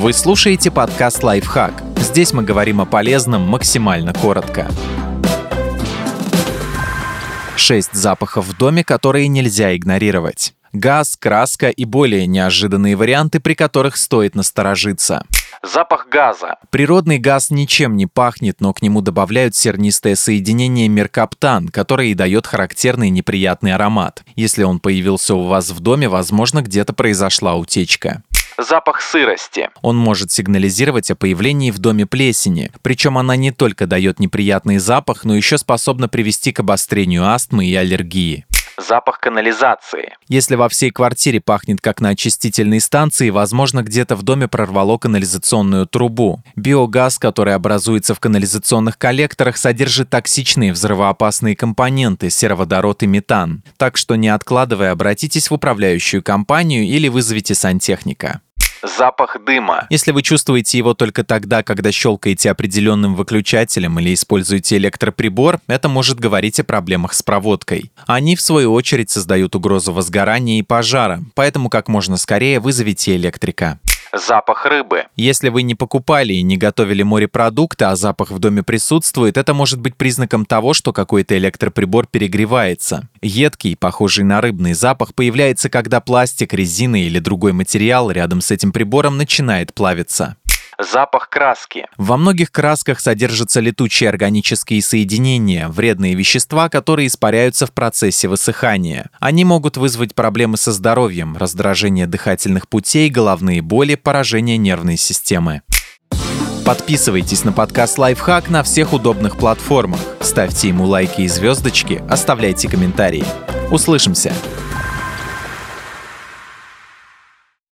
Вы слушаете подкаст «Лайфхак». Здесь мы говорим о полезном максимально коротко. Шесть запахов в доме, которые нельзя игнорировать. Газ, краска и более неожиданные варианты, при которых стоит насторожиться. Запах газа. Природный газ ничем не пахнет, но к нему добавляют сернистое соединение меркаптан, которое и дает характерный неприятный аромат. Если он появился у вас в доме, возможно, где-то произошла утечка запах сырости. Он может сигнализировать о появлении в доме плесени, причем она не только дает неприятный запах, но еще способна привести к обострению астмы и аллергии запах канализации. Если во всей квартире пахнет как на очистительной станции, возможно, где-то в доме прорвало канализационную трубу. Биогаз, который образуется в канализационных коллекторах, содержит токсичные взрывоопасные компоненты – сероводород и метан. Так что не откладывая, обратитесь в управляющую компанию или вызовите сантехника запах дыма. Если вы чувствуете его только тогда, когда щелкаете определенным выключателем или используете электроприбор, это может говорить о проблемах с проводкой. Они, в свою очередь, создают угрозу возгорания и пожара, поэтому как можно скорее вызовите электрика запах рыбы. Если вы не покупали и не готовили морепродукты, а запах в доме присутствует, это может быть признаком того, что какой-то электроприбор перегревается. Едкий, похожий на рыбный запах, появляется, когда пластик, резина или другой материал рядом с этим прибором начинает плавиться запах краски. Во многих красках содержатся летучие органические соединения, вредные вещества, которые испаряются в процессе высыхания. Они могут вызвать проблемы со здоровьем, раздражение дыхательных путей, головные боли, поражение нервной системы. Подписывайтесь на подкаст «Лайфхак» на всех удобных платформах. Ставьте ему лайки и звездочки, оставляйте комментарии. Услышимся!